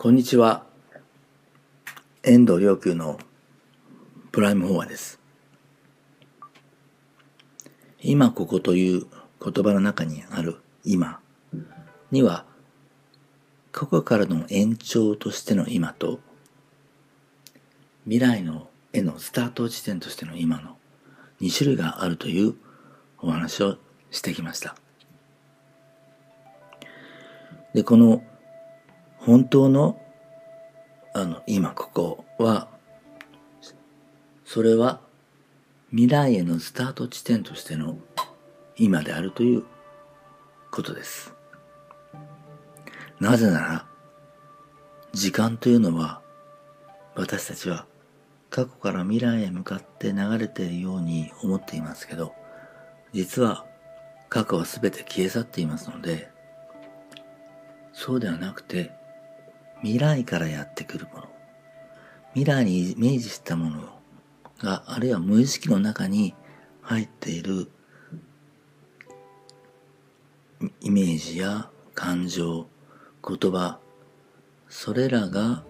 こんにちは。遠藤良久のプライムフォアです。今ここという言葉の中にある今には過去からの延長としての今と未来のへのスタート地点としての今の2種類があるというお話をしてきました。で、この本当のあの今ここはそれは未来へのスタート地点としての今であるということです。なぜなら時間というのは私たちは過去から未来へ向かって流れているように思っていますけど、実は過去は全て消え去っていますので、そうではなくて、未来からやってくるもの、未来にイメージしたものが、あるいは無意識の中に入っているイメージや感情、言葉、それらが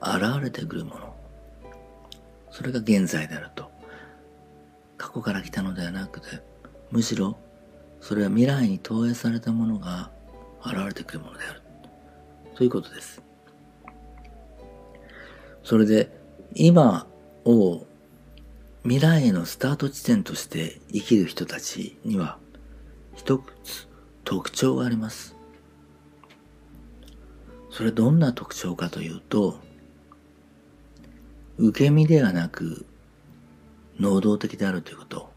現れてくるもの。それが現在であると。過去から来たのではなくて、むしろそれは未来に投影されたものが現れてくるものである。ということです。それで、今を未来へのスタート地点として生きる人たちには一つ特徴があります。それどんな特徴かというと、受け身ではなく、能動的であるということ。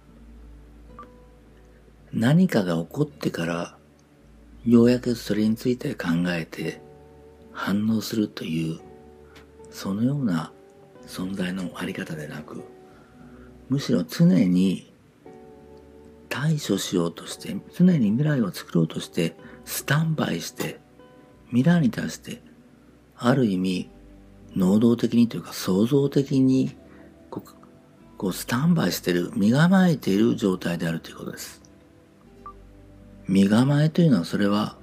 何かが起こってから、ようやくそれについて考えて反応するという、そのような存在のあり方でなく、むしろ常に対処しようとして、常に未来を作ろうとして、スタンバイして、未来に対して、ある意味、能動的にというか創造的にこうこうスタンバイしてる、身構えている状態であるということです。身構えというのはそれは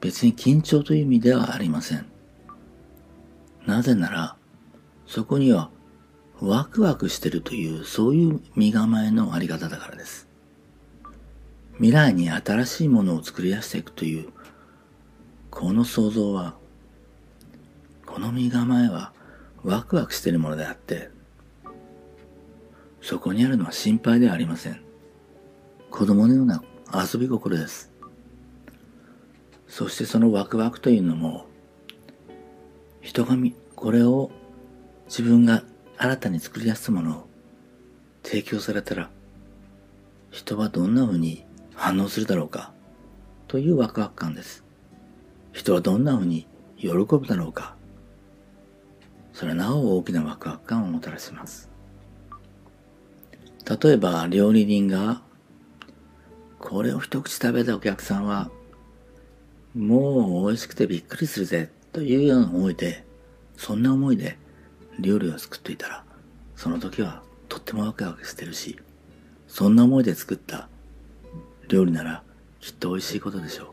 別に緊張という意味ではありません。なぜなら、そこにはワクワクしてるという、そういう身構えのあり方だからです。未来に新しいものを作り出していくという、この想像はこの身構えはワクワクしているものであって、そこにあるのは心配ではありません。子供のような遊び心です。そしてそのワクワクというのも、人がこれを自分が新たに作り出したものを提供されたら、人はどんな風に反応するだろうか、というワクワク感です。人はどんな風に喜ぶだろうか、それはなお大きなワクワク感をもたらします。例えば料理人がこれを一口食べたお客さんはもう美味しくてびっくりするぜというような思いでそんな思いで料理を作っていたらその時はとってもワクワクしてるしそんな思いで作った料理ならきっと美味しいことでしょう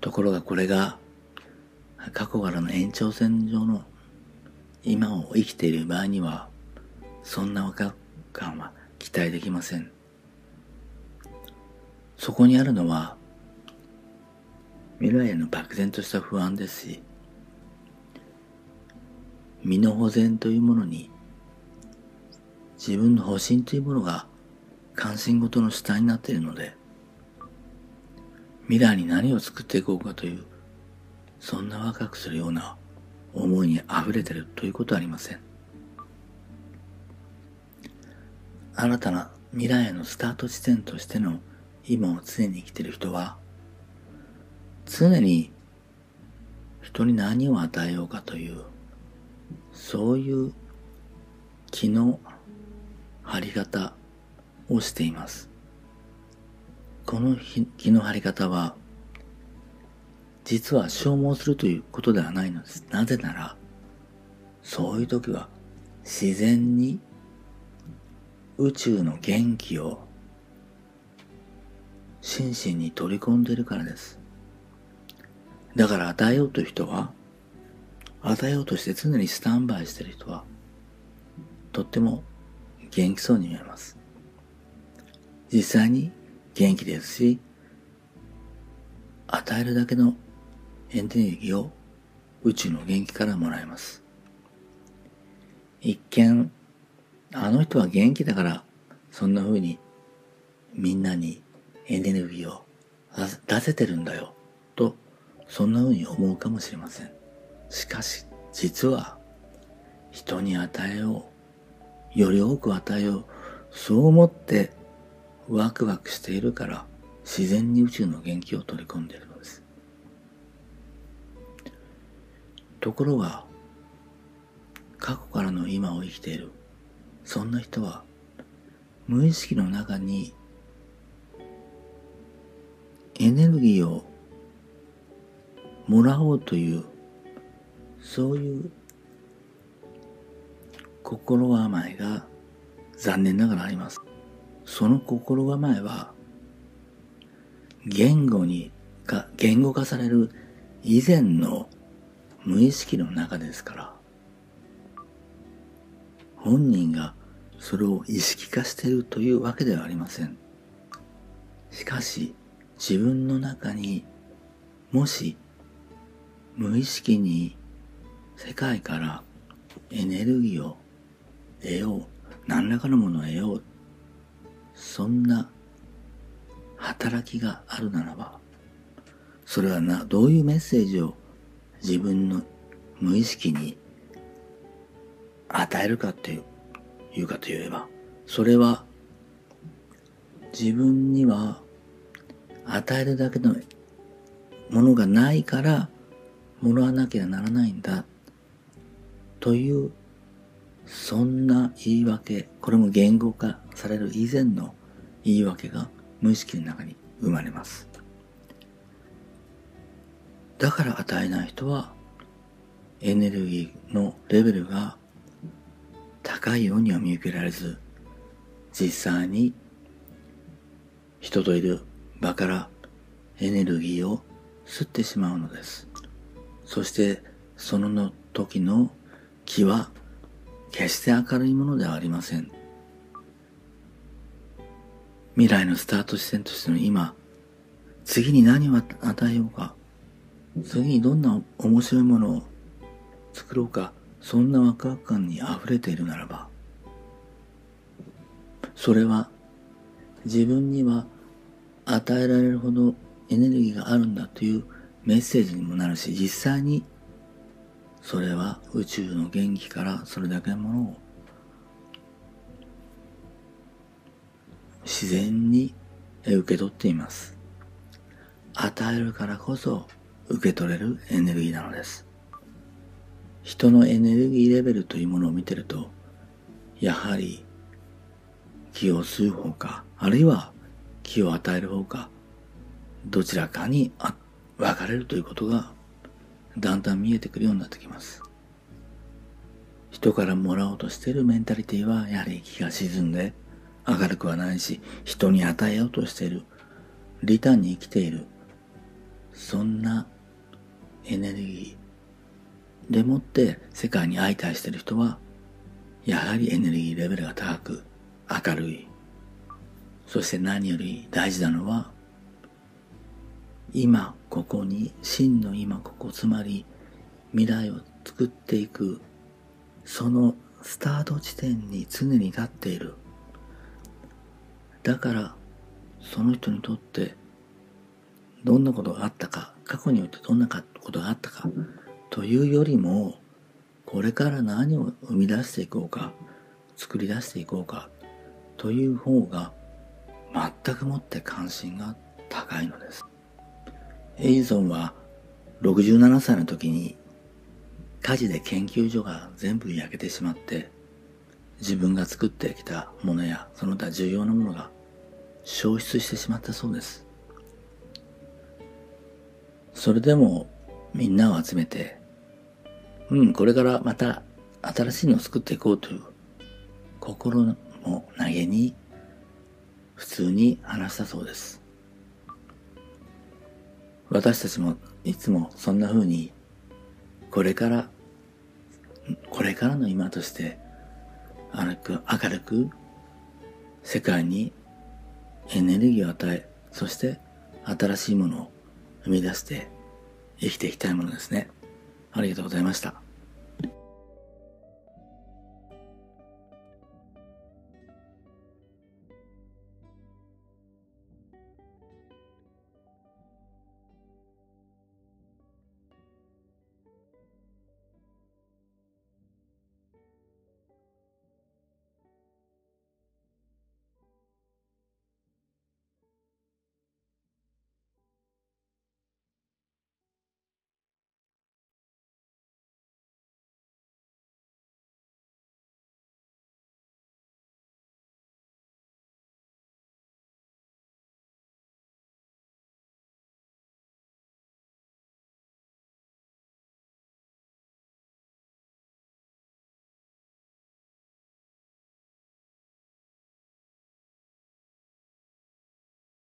ところがこれが過去からの延長線上の今を生きている場合には、そんな若感は期待できません。そこにあるのは、未来への漠然とした不安ですし、身の保全というものに、自分の保身というものが関心事の主体になっているので、未来に何を作っていこうかというそんなワクワクするような思いに溢れてるということはありません。新たな未来へのスタート地点としての今を常に生きている人は、常に人に何を与えようかという、そういう気の張り方をしています。この気の張り方は、実は消耗するということではないのです。なぜなら、そういう時は自然に宇宙の元気を心身に取り込んでいるからです。だから与えようという人は、与えようとして常にスタンバイしている人は、とっても元気そうに見えます。実際に元気ですし、与えるだけのエネルギーを宇宙の元気からもらえます。一見、あの人は元気だから、そんな風にみんなにエネルギーを出せてるんだよ、そんな風に思うかもしれません。しかし、実は、人に与えよう、より多く与えよう、そう思ってワクワクしているから、自然に宇宙の元気を取り込んでいるのです。ところが、過去からの今を生きている、そんな人は、無意識の中にエネルギーをもらおうという、そういう心構えが残念ながらあります。その心構えは、言語に、か、言語化される以前の無意識の中ですから、本人がそれを意識化しているというわけではありません。しかし、自分の中にもし無意識に世界からエネルギーを得よう何らかのものを得ようそんな働きがあるならばそれはなどういうメッセージを自分の無意識に与えるかっていうかといえばそれは自分には与えるだけのものがないからもらわなきゃならないんだというそんな言い訳これも言語化される以前の言い訳が無意識の中に生まれますだから与えない人はエネルギーのレベルが高いようには見受けられず実際に人といる場からエネルギーを吸ってしまうのです。そしてその時の気は決して明るいものではありません。未来のスタート地点としての今、次に何を与えようか、次にどんな面白いものを作ろうか、そんなワクワク感に溢れているならば、それは自分には与えられるほどエネルギーがあるんだというメッセージにもなるし、実際にそれは宇宙の元気からそれだけのものを自然に受け取っています。与えるからこそ受け取れるエネルギーなのです。人のエネルギーレベルというものを見てると、やはり気を吸う方か、あるいは気を与える方か、どちらかに分かれるということがだんだん見えてくるようになってきます。人からもらおうとしているメンタリティはやはり気が沈んで明るくはないし、人に与えようとしている、リターンに生きている、そんなエネルギーでもって世界に相対している人は、やはりエネルギーレベルが高く、明るい、そして何より大事なのは、今ここに、真の今ここ、つまり未来を作っていく、そのスタート地点に常に立っている。だから、その人にとって、どんなことがあったか、過去においてどんなことがあったか、というよりも、これから何を生み出していこうか、作り出していこうか、という方が全くもって関心が高いのです。エイゾンは67歳の時に火事で研究所が全部焼けてしまって自分が作ってきたものやその他重要なものが消失してしまったそうです。それでもみんなを集めて、うん、これからまた新しいのを作っていこうという心の投げに普通に話したそうです。私たちもいつもそんな風に、これから、これからの今として、明るく、明るく、世界にエネルギーを与え、そして新しいものを生み出して生きていきたいものですね。ありがとうございました。